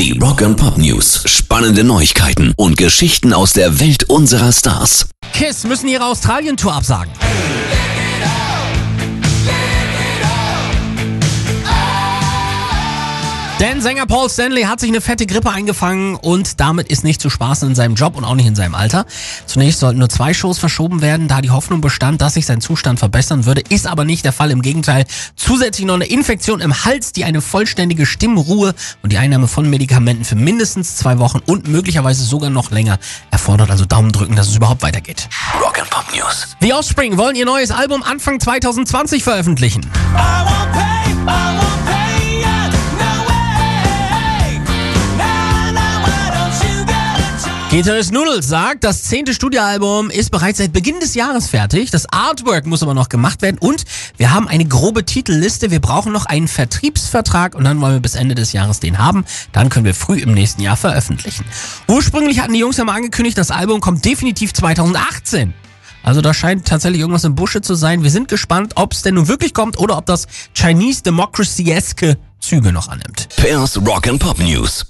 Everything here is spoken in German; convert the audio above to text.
Die Rock and Pop News. Spannende Neuigkeiten und Geschichten aus der Welt unserer Stars. Kiss müssen ihre Australien-Tour absagen. Denn Sänger Paul Stanley hat sich eine fette Grippe eingefangen und damit ist nicht zu spaßen in seinem Job und auch nicht in seinem Alter. Zunächst sollten nur zwei Shows verschoben werden, da die Hoffnung bestand, dass sich sein Zustand verbessern würde. Ist aber nicht der Fall. Im Gegenteil, zusätzlich noch eine Infektion im Hals, die eine vollständige Stimmruhe und die Einnahme von Medikamenten für mindestens zwei Wochen und möglicherweise sogar noch länger erfordert. Also Daumen drücken, dass es überhaupt weitergeht. Rock and Pop News. The Offspring wollen ihr neues Album Anfang 2020 veröffentlichen. I Gitarrist Noodles sagt, das zehnte Studioalbum ist bereits seit Beginn des Jahres fertig. Das Artwork muss aber noch gemacht werden und wir haben eine grobe Titelliste. Wir brauchen noch einen Vertriebsvertrag und dann wollen wir bis Ende des Jahres den haben. Dann können wir früh im nächsten Jahr veröffentlichen. Ursprünglich hatten die Jungs ja mal angekündigt, das Album kommt definitiv 2018. Also da scheint tatsächlich irgendwas im Busche zu sein. Wir sind gespannt, ob es denn nun wirklich kommt oder ob das Chinese Democracy-eske Züge noch annimmt. Pairs Rock and Pop News.